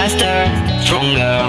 faster, stronger.